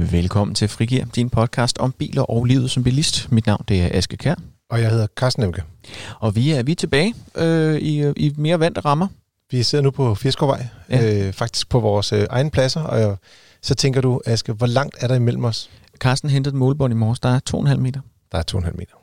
Velkommen til Frigir, din podcast om biler og livet som bilist. Mit navn det er Aske Kær. Og jeg hedder Carsten Emke. Og vi er, vi er tilbage øh, i, i mere vante rammer. Vi sidder nu på Firskovvej, ja. øh, faktisk på vores øh, egen pladser, og så tænker du, Aske, hvor langt er der imellem os? Carsten hentede et målbånd i morges, der er 2,5 meter. Der er 2,5 meter.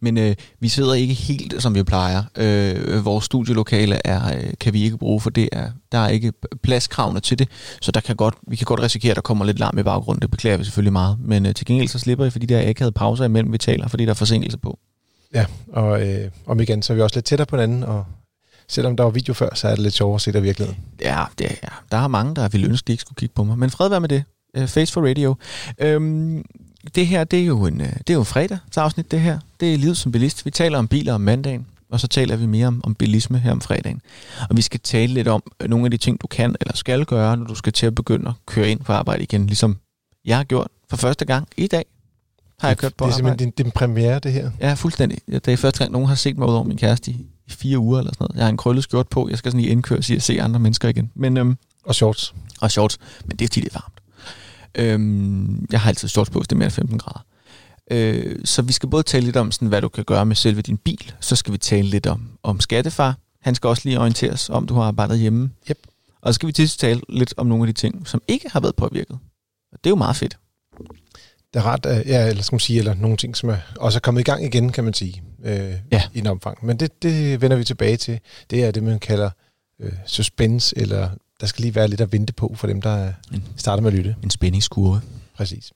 Men øh, vi sidder ikke helt, som vi plejer. Øh, vores studielokale er, øh, kan vi ikke bruge, for det er, der er ikke pladskravene til det, så der kan godt, vi kan godt risikere, at der kommer lidt larm i baggrunden. Det beklager vi selvfølgelig meget. Men øh, til gengæld så slipper I, fordi der ikke havde pauser imellem, vi taler, fordi der er forsinkelse på. Ja, og øh, om igen, så er vi også lidt tættere på hinanden, og selvom der var video før, så er det lidt sjovere at se der virkeligheden. Ja, det er, ja. der er mange, der vil ønske, de ikke skulle kigge på mig. Men fred være med det. Uh, Face for Radio. Øhm, det her, det er jo en, øh, det er jo en fredagsafsnit, det her. Det er livet som bilist. Vi taler om biler om mandagen, og så taler vi mere om, om bilisme her om fredagen. Og vi skal tale lidt om nogle af de ting, du kan eller skal gøre, når du skal til at begynde at køre ind på arbejde igen, ligesom jeg har gjort for første gang i dag. Har jeg kørt på Det er simpelthen din, din premiere, det her. Ja, fuldstændig. Det er første gang, nogen har set mig ud over min kæreste i, i fire uger eller sådan noget. Jeg har en krøllet skjort på. Jeg skal sådan lige indkøre og sige, at se andre mennesker igen. Men, øhm, og shorts. Og shorts. Men det er fordi, det er varmt. Øhm, jeg har altid shorts på, hvis det er mere end 15 grader. Øh, så vi skal både tale lidt om, sådan, hvad du kan gøre med selve din bil. Så skal vi tale lidt om, om skattefar. Han skal også lige orienteres om, du har arbejdet hjemme. Yep. Og så skal vi til tale lidt om nogle af de ting, som ikke har været påvirket. Og det er jo meget fedt. Det er ret, ja, eller skal man sige, eller nogle ting, som er, også er kommet i gang igen, kan man sige, øh, ja. i en omfang. Men det, det vender vi tilbage til. Det er det, man kalder øh, suspense, eller der skal lige være lidt at vente på for dem, der en, starter med at lytte. En spændingskurve. Præcis.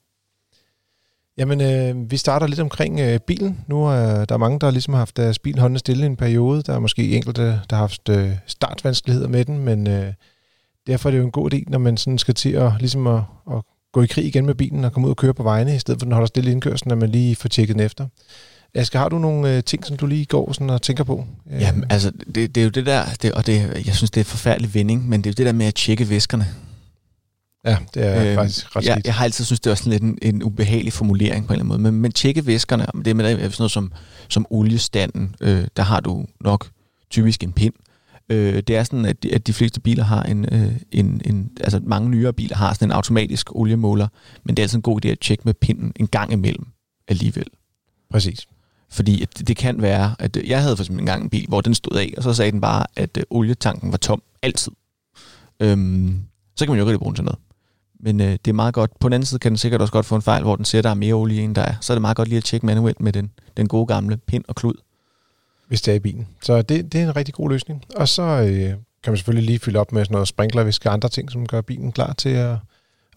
Jamen, øh, vi starter lidt omkring øh, bilen. Nu er øh, der er mange, der ligesom har haft deres bil hånden stille en periode. Der er måske enkelte, der har haft øh, startvanskeligheder med den, men øh, derfor er det jo en god idé, når man sådan skal til at, ligesom at, at gå i krig igen med bilen og komme ud og køre på vejene, i stedet for at den holder stille i indkørslen, at man lige får tjekket den efter. Asger, har du nogle øh, ting, som du lige går sådan og tænker på? Jamen, altså, det, det er jo det der, det, og det, jeg synes, det er forfærdelig vinding, men det er jo det der med at tjekke væskerne. Ja, det er øh, faktisk ret jeg, jeg har altid synes det er sådan lidt en, en ubehagelig formulering på en eller anden måde, men, men tjekke væskerne, det er med sådan noget som, som oliestanden, øh, der har du nok typisk en pind. Øh, det er sådan, at de, at de fleste biler har en, øh, en, en, altså mange nyere biler har sådan en automatisk oliemåler, men det er altså en god idé at tjekke med pinden en gang imellem alligevel. Præcis. Fordi det, det kan være, at øh, jeg havde for eksempel en gang en bil, hvor den stod af, og så sagde den bare, at øh, olietanken var tom altid. Øhm, så kan man jo ikke rigtig bruge den til noget. Men øh, det er meget godt. På den anden side kan den sikkert også godt få en fejl, hvor den siger, der er mere olie end der er. Så er det meget godt lige at tjekke manuelt med den, den gode gamle pind og klud. Hvis det er i bilen. Så det, det er en rigtig god løsning. Og så øh, kan man selvfølgelig lige fylde op med sådan noget sprinklervæske og andre ting, som gør bilen klar til at,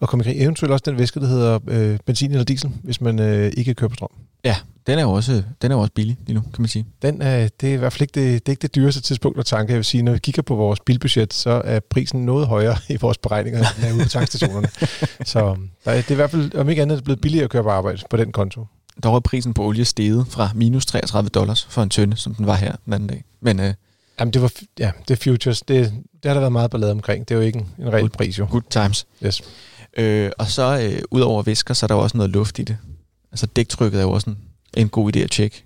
at komme i krig. Eventuelt også den væske, der hedder øh, benzin eller diesel, hvis man øh, ikke kører på strøm. Ja, den er jo også, den er jo også billig lige nu, kan man sige. Den er, det er i hvert fald ikke det, det, er ikke det dyreste tidspunkt at tanke. Jeg vil sige, når vi kigger på vores bilbudget, så er prisen noget højere i vores beregninger, end er ude på tankstationerne. så der er, det er i hvert fald, om ikke andet, blevet billigere at køre på arbejde på den konto. Der var prisen på olie steget fra minus 33 dollars for en tønde, som den var her den anden dag. Men, øh, Jamen, det var, ja, det er futures. Det, det har der været meget ballade omkring. Det er jo ikke en, en reel pris, jo. Good times. Yes. Øh, og så, øh, ud over væsker, så er der også noget luft i det. Altså, dæktrykket er jo også en en god idé at tjekke.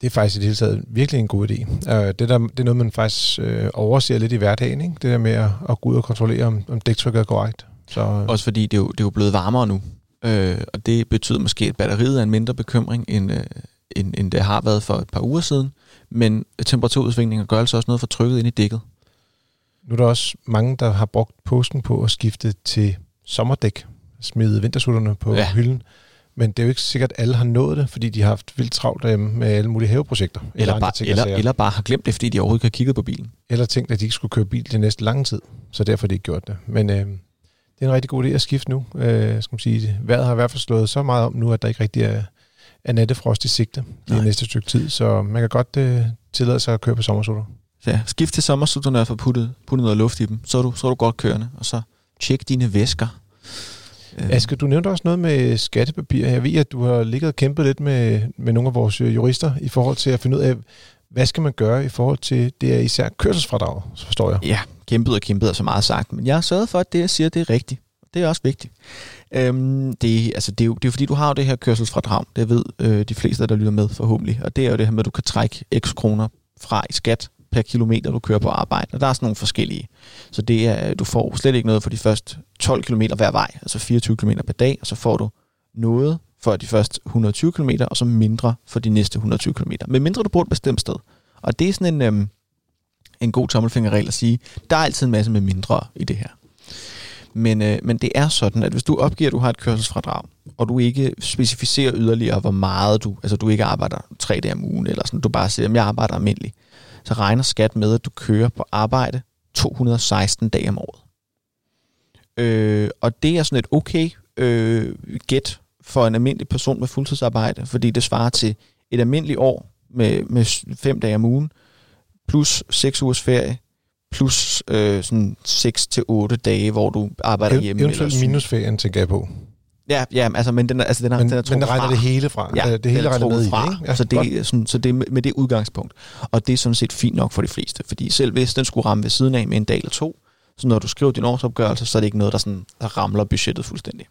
Det er faktisk i det hele taget virkelig en god idé. Uh, det, der, det er noget, man faktisk uh, overser lidt i hverdagen. Ikke? Det der med at, at gå ud og kontrollere, om, om dæktrykket er korrekt. Så, Også fordi det er, jo, det er jo blevet varmere nu. Uh, og det betyder måske, at batteriet er en mindre bekymring, end, uh, end, end det har været for et par uger siden. Men temperaturudsvingninger gør altså også noget for trykket ind i dækket. Nu er der også mange, der har brugt påsken på at skifte til sommerdæk. Smide vintersutterne på ja. hylden. Men det er jo ikke sikkert, at alle har nået det, fordi de har haft vildt travlt øh, med alle mulige haveprojekter. Eller, eller, bare, ting, eller, eller bare har glemt det, fordi de overhovedet ikke har kigget på bilen. Eller tænkt, at de ikke skulle køre bil det næste lange tid, så derfor har de ikke gjort det. Men øh, det er en rigtig god idé at skifte nu. Øh, skal man sige. Vejret har i hvert fald slået så meget om nu, at der ikke rigtig er, er nattefrost i sigte i næste stykke tid, så man kan godt øh, tillade sig at køre på sommersutter. Ja, skift til sommersutterne og få puttet, puttet noget luft i dem, så er, du, så er du godt kørende, og så tjek dine væsker Øh. Aske, du nævnte også noget med skattepapir. Jeg ved, at du har ligget og kæmpet lidt med, med nogle af vores øh, jurister i forhold til at finde ud af, hvad skal man gøre i forhold til det er især kørselsfradrag, så forstår jeg. Ja, kæmpet og kæmpet er så meget sagt, men jeg har sørget for, at det, jeg siger, det er rigtigt. Det er også vigtigt. Øhm, det, altså, det, er jo, det er fordi, du har jo det her kørselsfradrag. Det ved øh, de fleste, der lytter med forhåbentlig. Og det er jo det her med, at du kan trække x kroner fra i skat per kilometer, du kører på arbejde. Og der er sådan nogle forskellige. Så det er, øh, du får slet ikke noget for de første 12 km hver vej, altså 24 km per dag, og så får du noget for de første 120 km, og så mindre for de næste 120 km. Men mindre du bor et bestemt sted. Og det er sådan en, øhm, en god tommelfingerregel at sige, der er altid en masse med mindre i det her. Men, øh, men det er sådan, at hvis du opgiver, at du har et kørselsfradrag, og du ikke specificerer yderligere, hvor meget du, altså du ikke arbejder tre dage om ugen, eller sådan, du bare siger, at jeg arbejder almindeligt, så regner skat med, at du kører på arbejde 216 dage om året. Øh, og det er sådan et okay øh, gæt for en almindelig person med fuldtidsarbejde, fordi det svarer til et almindeligt år med, med fem dage om ugen, plus seks ugers ferie, plus øh, sådan 6 til otte dage, hvor du arbejder hjemme. Eventuelt eller minusferien, tænker jeg på. Ja, ja, altså, men den er, altså, den er, Men, den er men der regner fra. det hele fra. Ja, Øh, det hele er regner med i fra. det, ikke? Ja, så, godt. det, er sådan, så det med det udgangspunkt. Og det er sådan set fint nok for de fleste, fordi selv hvis den skulle ramme ved siden af med en dag eller to, så når du skriver din årsopgørelse, så er det ikke noget, der, sådan, der ramler budgettet fuldstændig.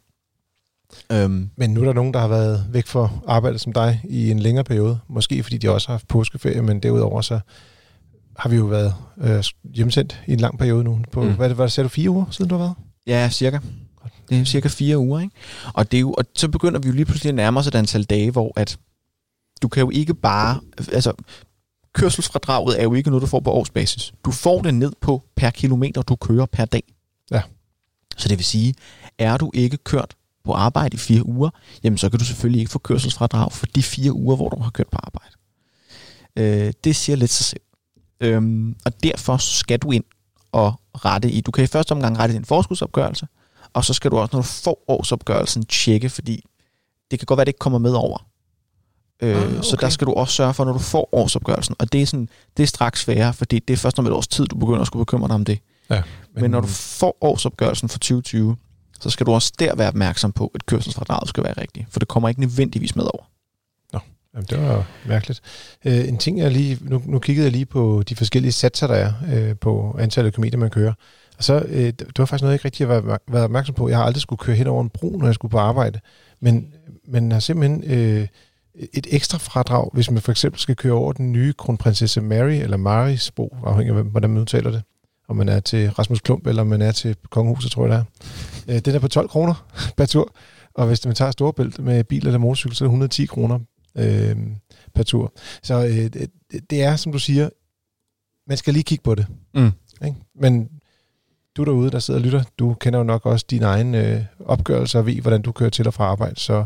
Øhm, Men nu er der nogen, der har været væk for arbejde som dig i en længere periode. Måske fordi de også har haft påskeferie, men derudover så har vi jo været øh, hjemsendt i en lang periode nu. På, mm. hvad, hvad sagde du, fire uger siden du har været? Ja, cirka. Det er cirka fire uger, ikke? Og, det er jo, og så begynder vi jo lige pludselig at nærme os et antal dage, hvor at du kan jo ikke bare... Altså, kørselsfradraget er jo ikke noget, du får på årsbasis. Du får det ned på per kilometer, du kører per dag. Ja. Så det vil sige, er du ikke kørt på arbejde i fire uger, jamen så kan du selvfølgelig ikke få kørselsfradrag for de fire uger, hvor du har kørt på arbejde. Øh, det siger lidt sig selv. Øhm, og derfor skal du ind og rette i. Du kan i første omgang rette din forskudsopgørelse, og så skal du også, når du får årsopgørelsen, tjekke, fordi det kan godt være, at det ikke kommer med over. Øh, Ah, okay. Så okay. der skal du også sørge for, når du får årsopgørelsen. Og det er, sådan, det er straks sværere, fordi det er først om et års tid, du begynder at skulle bekymre dig om det. Ja, Men, men når du får årsopgørelsen for 2020, så skal du også der være opmærksom på, at kørselsfradraget skal være rigtigt. For det kommer ikke nødvendigvis med over. Jamen, det var mærkeligt. Øh, en ting, jeg lige... Nu, nu kiggede jeg lige på de forskellige satser, der er øh, på antallet af kilometer, man kører. Og så, øh, det var faktisk noget, jeg ikke rigtig har været, været opmærksom på. Jeg har aldrig skulle køre hen over en bro, når jeg skulle på arbejde. Men man har simpelthen øh, et ekstra fradrag, hvis man for eksempel skal køre over den nye kronprinsesse Mary, eller Maris bro, afhængig af, hvordan man udtaler det. Om man er til Rasmus Klump, eller om man er til Kongehuset, tror jeg det er. Øh, den er på 12 kroner per tur. Og hvis man tager Storebælt med bil eller motorcykel, så er det 110 kroner øh, per tur. Så øh, det, det er, som du siger, man skal lige kigge på det. Mm. Ikke? Men du derude, der sidder og lytter, du kender jo nok også din egen øh, opgørelse og ved, hvordan du kører til og fra arbejde. Så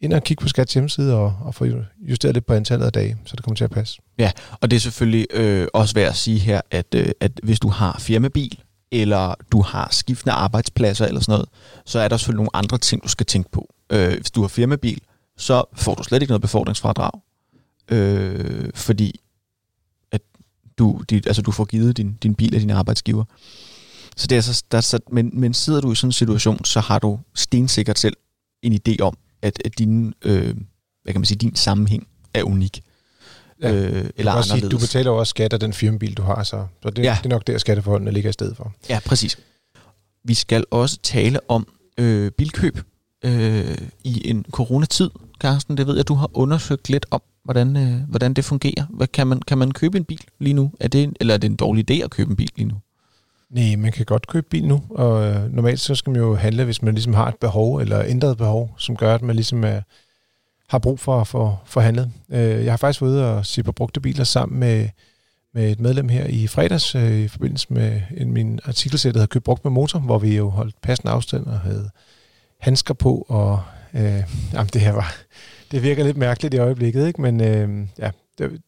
ind og kig på Skats hjemmeside og, og få justeret lidt på antallet af dage, så det kommer til at passe. Ja, Og det er selvfølgelig øh, også værd at sige her, at, øh, at hvis du har firmabil, eller du har skiftende arbejdspladser eller sådan noget, så er der selvfølgelig nogle andre ting, du skal tænke på. Øh, hvis du har firmabil, så får du slet ikke noget befordringsfradrag, øh, fordi at du, dit, altså du får givet din, din bil af din arbejdsgiver. Så det er så, der, er så, men, men sidder du i sådan en situation, så har du stensikkert selv en idé om, at, at din, øh, hvad kan man sige, din sammenhæng er unik. Ja, øh, Eller eller også sige, anderledes. du betaler også skat af den firmabil, du har, så, så det, ja. det er nok der, skatteforholdene ligger i stedet for. Ja, præcis. Vi skal også tale om øh, bilkøb øh, i en coronatid, Carsten. Det ved jeg, du har undersøgt lidt om, hvordan, øh, hvordan det fungerer. Hvad, kan, man, kan man købe en bil lige nu? Er det, en- eller er det en dårlig idé at købe en bil lige nu? Nej, man kan godt købe bil nu, og øh, normalt så skal man jo handle, hvis man ligesom har et behov, eller ændret behov, som gør, at man ligesom er, har brug for, at få handlet. Øh, jeg har faktisk været ude og se på brugte biler sammen med, med et medlem her i fredags, øh, i forbindelse med en, min artikelsæt, der hedder Køb brugt med motor, hvor vi jo holdt passende afstand og havde handsker på, og øh, jamen, det her var, det virker lidt mærkeligt i øjeblikket, ikke? men øh, ja, det,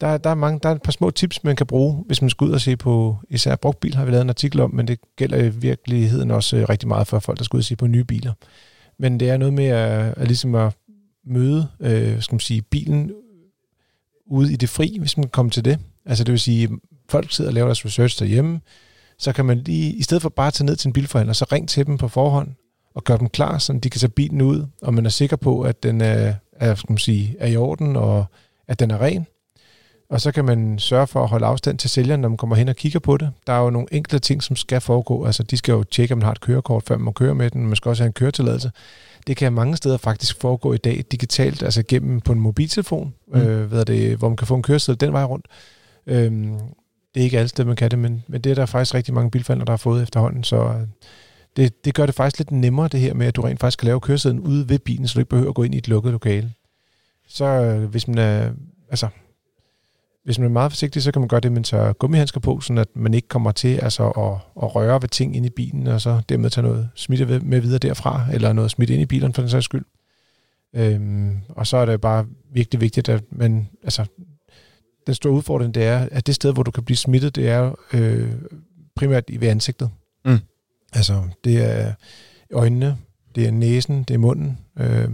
der, der, er mange, der er et par små tips, man kan bruge, hvis man skal ud og se på især brugt bil, har vi lavet en artikel om, men det gælder i virkeligheden også øh, rigtig meget for folk, der skal ud og se på nye biler. Men det er noget med at, at ligesom at møde øh, skal man sige, bilen ude i det fri, hvis man kommer til det. Altså det vil sige, folk sidder og laver deres research derhjemme, så kan man lige, i stedet for bare at tage ned til en bilforhandler, så ring til dem på forhånd og gør dem klar, så de kan tage bilen ud, og man er sikker på, at den er, er, skal man sige, er i orden, og at den er ren. Og så kan man sørge for at holde afstand til sælgeren, når man kommer hen og kigger på det. Der er jo nogle enkelte ting, som skal foregå. Altså, de skal jo tjekke, om man har et kørekort, før man må køre med den. Man skal også have en køretilladelse. Det kan mange steder faktisk foregå i dag digitalt, altså gennem på en mobiltelefon, Mm. øh, hvad er det, hvor man kan få en køreseddel den vej rundt. Øhm, det er ikke alle steder, man kan det, men, men det er der faktisk rigtig mange bilforhandlere, der har fået efterhånden, så øh, det, det gør det faktisk lidt nemmere, det her med, at du rent faktisk kan lave køresiden ude ved bilen, så du ikke behøver at gå ind i et lukket lokale. Så øh, hvis man er, altså, hvis man er meget forsigtig, så kan man gøre det, man tager gummihandsker på, så at man ikke kommer til altså, at, at røre ved ting ind i bilen, og så dermed tage noget smitte med videre derfra, eller noget smitte ind i bilen for den sags skyld. Øhm, og så er det bare virkelig vigtigt, at man, altså, den store udfordring, det er, at det sted, hvor du kan blive smittet, det er øh, primært i ved ansigtet. Mm. Altså, det er øjnene, det er næsen, det er munden. Øh,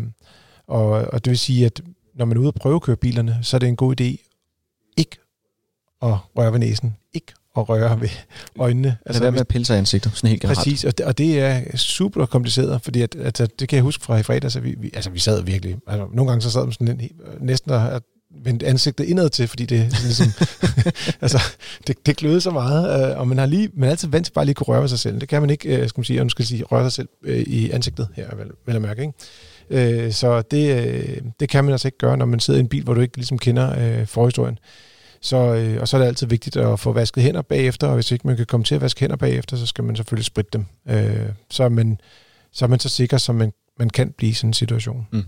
og, og det vil sige, at når man er ude og prøve at køre bilerne, så er det en god idé ikke at røre ved næsen, ikke at røre ved øjnene. Altså, Lad med at pille sig ansigtet, sådan helt generelt. Præcis, og det, og det er super kompliceret, fordi at, at, det kan jeg huske fra i fredags, at vi, vi, altså vi sad virkelig, altså nogle gange så sad man sådan næsten at vendt ansigtet indad til, fordi det ligesom, altså, det, det glødede så meget, øh, og man har lige, man er altid vant til bare lige at kunne røre ved sig selv. Det kan man ikke, øh, skal man sige, og nu skal sige, røre sig selv øh, i ansigtet her, vel, vel at mærke, ikke? Øh, så det, øh, det kan man altså ikke gøre, når man sidder i en bil, hvor du ikke ligesom kender øh, forhistorien. Så, øh, og så er det altid vigtigt at få vasket hænder bagefter, og hvis ikke man kan komme til at vaske hænder bagefter, så skal man selvfølgelig spritte dem. Øh, så, er man, så er man så sikker, som man, man kan blive i sådan en situation. Mm.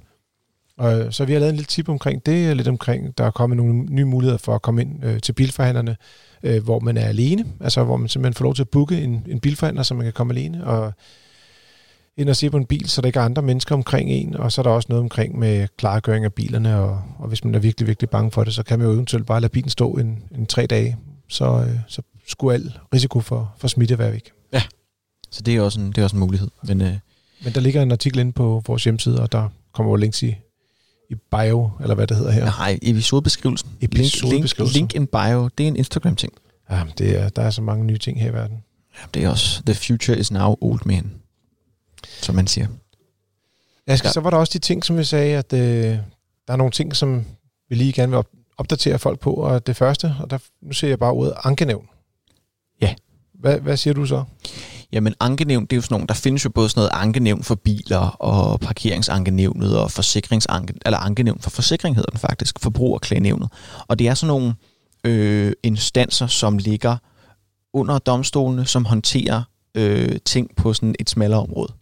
Og, så vi har lavet en lille tip omkring det, lidt omkring, der er kommet nogle nye muligheder for at komme ind øh, til bilforhandlerne, øh, hvor man er alene, altså hvor man simpelthen får lov til at booke en, en bilforhandler, så man kan komme alene, og ind og se på en bil, så der ikke er andre mennesker omkring en, og så er der også noget omkring med klargøring af bilerne, og, og hvis man er virkelig, virkelig bange for det, så kan man jo eventuelt bare lade bilen stå en, en tre dage, så, øh, så skulle al risiko for, for smitte være væk. Ja, så det er også en, det er også en mulighed. Men, øh... Men der ligger en artikel inde på vores hjemmeside, og der kommer jo links i, i bio, eller hvad det hedder her. Nej, episodebeskrivelsen. Episodebeskrivelsen. Link, link in bio, det er en Instagram-ting. Ja, det er, der er så mange nye ting her i verden. Ja, det er også, the future is now old man som man siger. Ja, så var der også de ting, som vi sagde, at øh, der er nogle ting, som vi lige gerne vil op- opdatere folk på. Og det første, og der, nu ser jeg bare ordet ankenævn. Ja. Hvad, hvad siger du så? Jamen ankenævn, det er jo sådan nogle, der findes jo både sådan noget ankenævn for biler og parkeringsankenævnet og forsikringsanke, eller ankenævn for forsikring hedder den faktisk, forbrugerklagenævnet. Og det er sådan nogle øh, instanser, som ligger under domstolene, som håndterer øh, ting på sådan et smallere område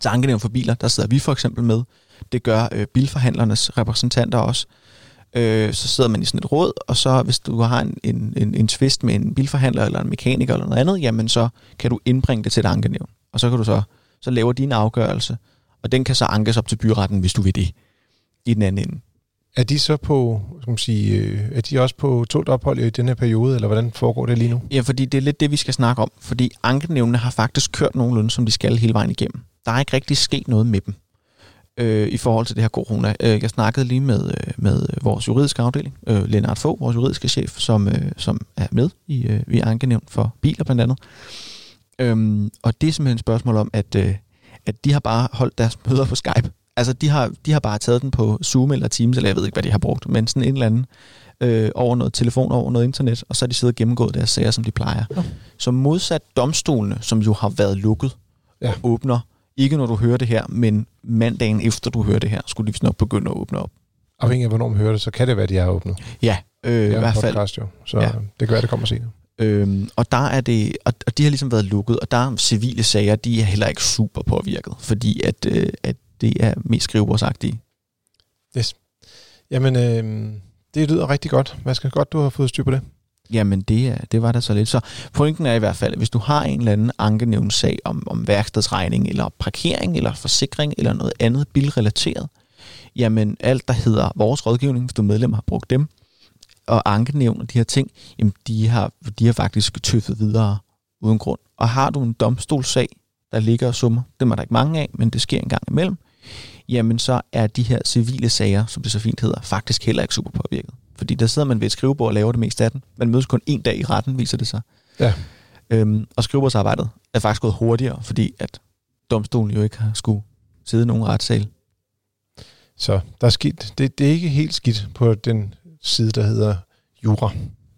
til ankenævn for biler, der sidder vi for eksempel med. Det gør øh, bilforhandlernes repræsentanter også. Øh, så sidder man i sådan et råd, og så hvis du har en, en, en, en tvist med en bilforhandler eller en mekaniker eller noget andet, jamen så kan du indbringe det til et ankenævn. Og så kan du så, så laver din afgørelse, og den kan så ankes op til byretten, hvis du vil det, i den anden ende. Er de så på, skal man sige, øh, er de også på tålt ophold i den her periode, eller hvordan foregår det lige nu? Ja, fordi det er lidt det, vi skal snakke om. Fordi ankenævnene har faktisk kørt nogenlunde, som de skal hele vejen igennem der er ikke rigtig sket noget med dem øh, i forhold til det her corona. Øh, jeg snakkede lige med, øh, med vores juridiske afdeling, øh, Lennart Fogh, vores juridiske chef, som, øh, som er med i, øh, i ankenævn for biler blandt andet. Øhm, og det er simpelthen et spørgsmål om, at, øh, at de har bare holdt deres møder på Skype. Altså, de har, de har bare taget den på Zoom eller Teams, eller jeg ved ikke, hvad de har brugt, men sådan en eller anden øh, over noget telefon, over noget internet, og så har de siddet og gennemgået deres sager, som de plejer. Ja. Så modsat domstolene, som jo har været lukket, ja. og åbner ikke når du hører det her, men mandagen efter du hører det her, skulle de nok begynde at åbne op. Afhængig af, hvornår man hører det, så kan det være, at de er åbnet. Ja, øh, i hvert fald. Podcast, jo, så ja. det kan være, det kommer senere. Øhm, og der er det, og, og de har ligesom været lukket, og der er civile sager, de er heller ikke super påvirket, fordi at, øh, at det er mest skrivebordsagtige. Yes. Jamen, øh, det lyder rigtig godt. Hvad skal godt, du har fået styr på det? Jamen, det, det var der så lidt. Så pointen er i hvert fald, at hvis du har en eller anden ankenævnssag om, om værkstedsregning, eller parkering, eller forsikring, eller noget andet bilrelateret, jamen alt, der hedder vores rådgivning, hvis du medlemmer har brugt dem, og ankenævn og de her ting, jamen de har, de har faktisk tøffet videre uden grund. Og har du en domstolssag, der ligger og summer, dem er der ikke mange af, men det sker en gang imellem, jamen så er de her civile sager, som det så fint hedder, faktisk heller ikke super påvirket. Fordi der sidder man ved et skrivebord og laver det meste af den. Man mødes kun en dag i retten, viser det sig. Ja. Øhm, og skrivebordsarbejdet er faktisk gået hurtigere, fordi at domstolen jo ikke har skulle sidde i nogen retssal. Så der er skidt. Det, det er ikke helt skidt på den side, der hedder jura.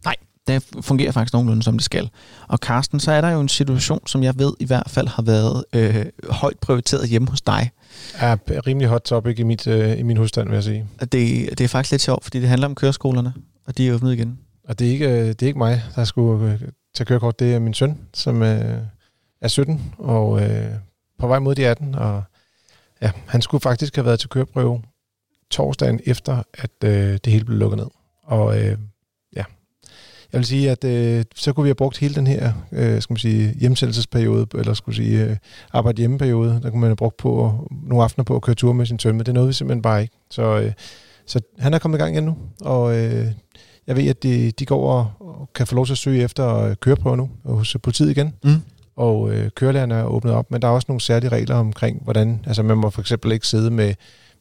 Nej, det fungerer faktisk nogenlunde, som det skal. Og Karsten, så er der jo en situation, som jeg ved i hvert fald har været øh, højt prioriteret hjemme hos dig er rimelig hot topic i, mit, øh, i min husstand, vil jeg sige. Det, det er faktisk lidt sjovt, fordi det handler om køreskolerne, og de er åbnet igen. Og det er ikke, øh, det er ikke mig, der skulle øh, tage kørekort. Det er min søn, som øh, er 17 og øh, på vej mod de 18. Og ja, han skulle faktisk have været til køreprøve torsdagen efter, at øh, det hele blev lukket ned. Og øh, jeg vil sige, at øh, så kunne vi have brugt hele den her øh, skal man sige, hjemsendelsesperiode, eller skulle sige øh, arbejde hjemmeperiode, der kunne man have brugt på nogle aftener på at køre tur med sin søn, men det nåede vi simpelthen bare ikke. Så, øh, så han er kommet i gang igen nu, og øh, jeg ved, at de, de går og kan få lov til at søge efter køreprøve nu hos politiet igen. Mm. Og øh, kørelærerne er åbnet op, men der er også nogle særlige regler omkring, hvordan, altså man må for eksempel ikke sidde med,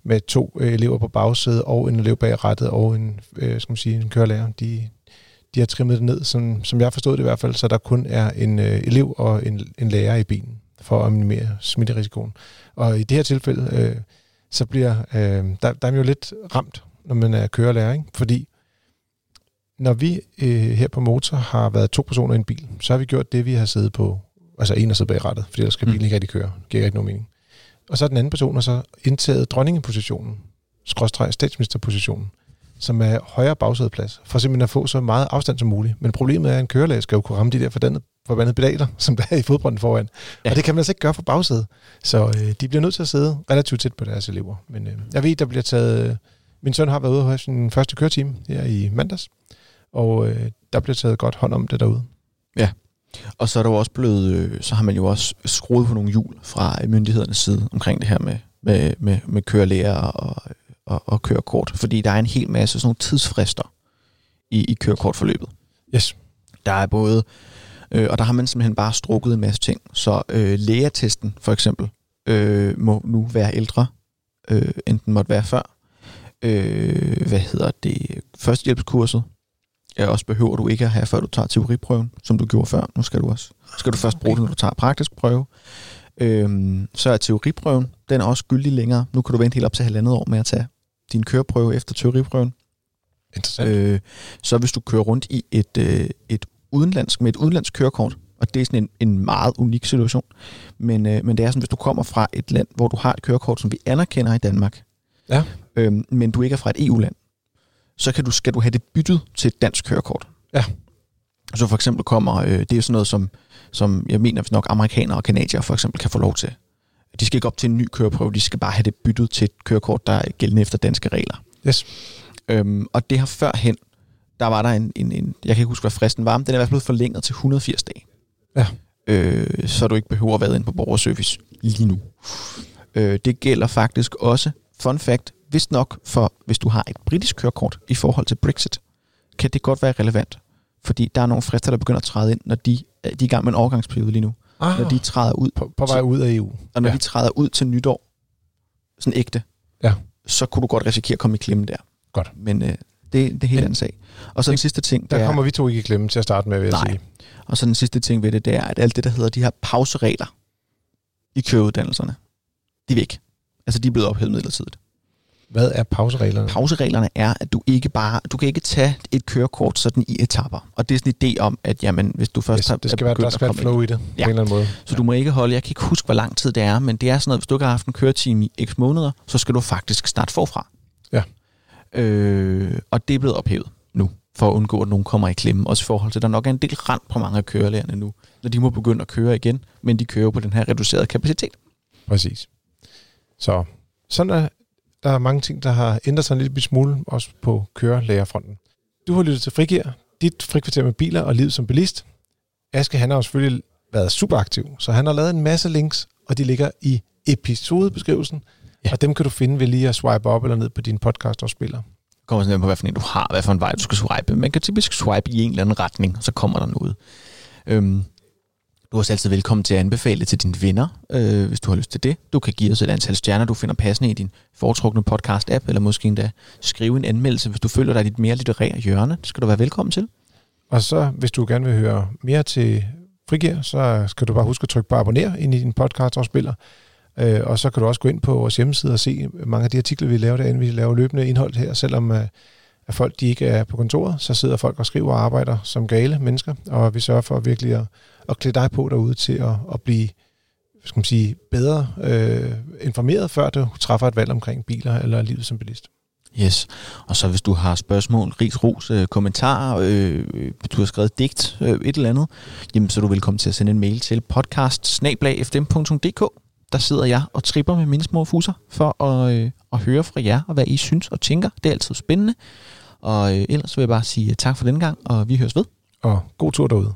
med to øh, elever på bagsædet og en elev bag rattet og en, øh, skal man sige, en kørelærer. De, de har trimmet det ned, som, som jeg forstået det i hvert fald, så der kun er en øh, elev og en, en lærer i bilen for at minimere smitterisikoen. Og i det her tilfælde, øh, så bliver øh, der, der er jo lidt ramt, når man er kørelærer, ikke? fordi når vi øh, her på Motor har været to personer i en bil, så har vi gjort det, vi har siddet på, altså en har siddet bag rattet, fordi ellers skal mm. bilen ikke rigtig køre. Det giver ikke nogen mening. Og så er den anden person, og så indtaget dronningepositionen, skråstreg statsministerpositionen, som er højere bagsædeplads, for simpelthen at få så meget afstand som muligt. Men problemet er, at en kørelæge skal jo kunne ramme de der fordannede, forbandede pedaler, som der er i fodbrønden foran. Ja. Og det kan man altså ikke gøre for bagsædet. Så øh, de bliver nødt til at sidde relativt tæt på deres elever. Men øh, jeg ved, der bliver taget... Øh, min søn har været ude have sin første køretime her i mandags, og øh, der bliver taget godt hånd om det derude. Ja, og så er der jo også blevet, øh, så har man jo også skruet på nogle hjul fra myndighedernes side omkring det her med, med, med, med kørelærer og, og, og kørekort, fordi der er en hel masse sådan nogle tidsfrister i, i kørekortforløbet. Yes. Der er både, øh, og der har man simpelthen bare strukket en masse ting. Så øh, lægetesten for eksempel øh, må nu være ældre, øh, end den måtte være før. Øh, hvad hedder det? Førstehjælpskurset ja, også behøver du ikke at have, før du tager teoriprøven, som du gjorde før. Nu skal du også skal du først bruge det, når du tager praktisk prøve. Øhm, så er teoriprøven, den er også gyldig længere. Nu kan du vente helt op til halvandet år med at tage din køreprøve efter teoriprøven. Interessant. Øh, så hvis du kører rundt i et, øh, et udenlandsk, med et udenlandsk kørekort, og det er sådan en, en meget unik situation, men, øh, men det er sådan, hvis du kommer fra et land, hvor du har et kørekort, som vi anerkender i Danmark, ja. øh, men du ikke er fra et EU-land, så kan du, skal du have det byttet til et dansk kørekort. Ja. Så for eksempel kommer, øh, det er sådan noget, som, som jeg mener, hvis nok amerikanere og kanadier for eksempel kan få lov til. De skal ikke op til en ny køreprøve, de skal bare have det byttet til et kørekort, der er gældende efter danske regler. Yes. Øhm, og det har førhen, der var der en, en, en, jeg kan ikke huske, hvad fristen var, men den er i hvert fald blevet forlænget til 180 dage. Ja. Øh, så du ikke behøver at være inde på borgerservice lige nu. Øh, det gælder faktisk også, fun fact, vist nok for, hvis du har et britisk kørekort i forhold til Brexit, kan det godt være relevant. Fordi der er nogle frister, der begynder at træde ind, når de, de er i gang med en overgangsperiode lige nu. Ah, når de træder ud. På, på vej ud af EU. Og når ja. de træder ud til nytår, sådan ægte, ja. så kunne du godt risikere at komme i klemme der. Godt. Men øh, det, det er helt anden sag. Og så den sidste ting... Der er, kommer vi to ikke i klemme til at starte med, vil nej. jeg sige. Og så den sidste ting ved det, det er, at alt det, der hedder de her pauseregler i køreuddannelserne, de er væk. Altså, de er blevet ophævet midlertidigt. Hvad er pausereglerne? Pausereglerne er, at du ikke bare, du kan ikke tage et kørekort sådan i etapper. Og det er sådan en idé om, at jamen, hvis du først yes, har det skal være, der skal være flow i det, ja. på en eller anden måde. Så ja. du må ikke holde, jeg kan ikke huske, hvor lang tid det er, men det er sådan noget, hvis du ikke har haft en køretime i x måneder, så skal du faktisk starte forfra. Ja. Øh, og det er blevet ophævet nu, for at undgå, at nogen kommer i klemme. Også i forhold til, at der nok er en del rand på mange af kørelærerne nu, når de må begynde at køre igen, men de kører på den her reducerede kapacitet. Præcis. Så sådan er der er mange ting, der har ændret sig en lille smule, også på kørelærerfronten. Du har lyttet til Frigir, dit frikvarter med biler og liv som bilist. Aske, han har jo selvfølgelig været super aktiv, så han har lavet en masse links, og de ligger i episodebeskrivelsen, ja. og dem kan du finde ved lige at swipe op eller ned på din podcast og spiller. kommer sådan på, hvad for en du har, hvad for en vej du skal swipe. Man kan typisk swipe i en eller anden retning, og så kommer der noget. Øhm, du er også altid velkommen til at anbefale til dine venner, øh, hvis du har lyst til det. Du kan give os et antal stjerner, du finder passende i din foretrukne podcast-app, eller måske endda skrive en anmeldelse, hvis du føler dig lidt mere litterære hjørne. Det skal du være velkommen til. Og så, hvis du gerne vil høre mere til Frigir, så skal du bare huske at trykke på abonner ind i din podcast-afspiller. Øh, og så kan du også gå ind på vores hjemmeside og se mange af de artikler, vi laver derinde. Vi laver løbende indhold her, selvom øh, at folk de ikke er på kontoret, så sidder folk og skriver og arbejder som gale mennesker, og vi sørger for virkelig at at klæde dig på derude til at, at blive skal man sige, bedre øh, informeret, før du træffer et valg omkring biler eller livet som bilist. Yes. Og så hvis du har spørgsmål, ris, ros, øh, kommentarer, øh, du har skrevet digt, øh, et eller andet, jamen så er du velkommen til at sende en mail til podcast Der sidder jeg og tripper med mine små fuser for at, øh, at høre fra jer, og hvad I synes og tænker. Det er altid spændende. Og øh, ellers vil jeg bare sige øh, tak for den gang, og vi høres ved. Og god tur derude.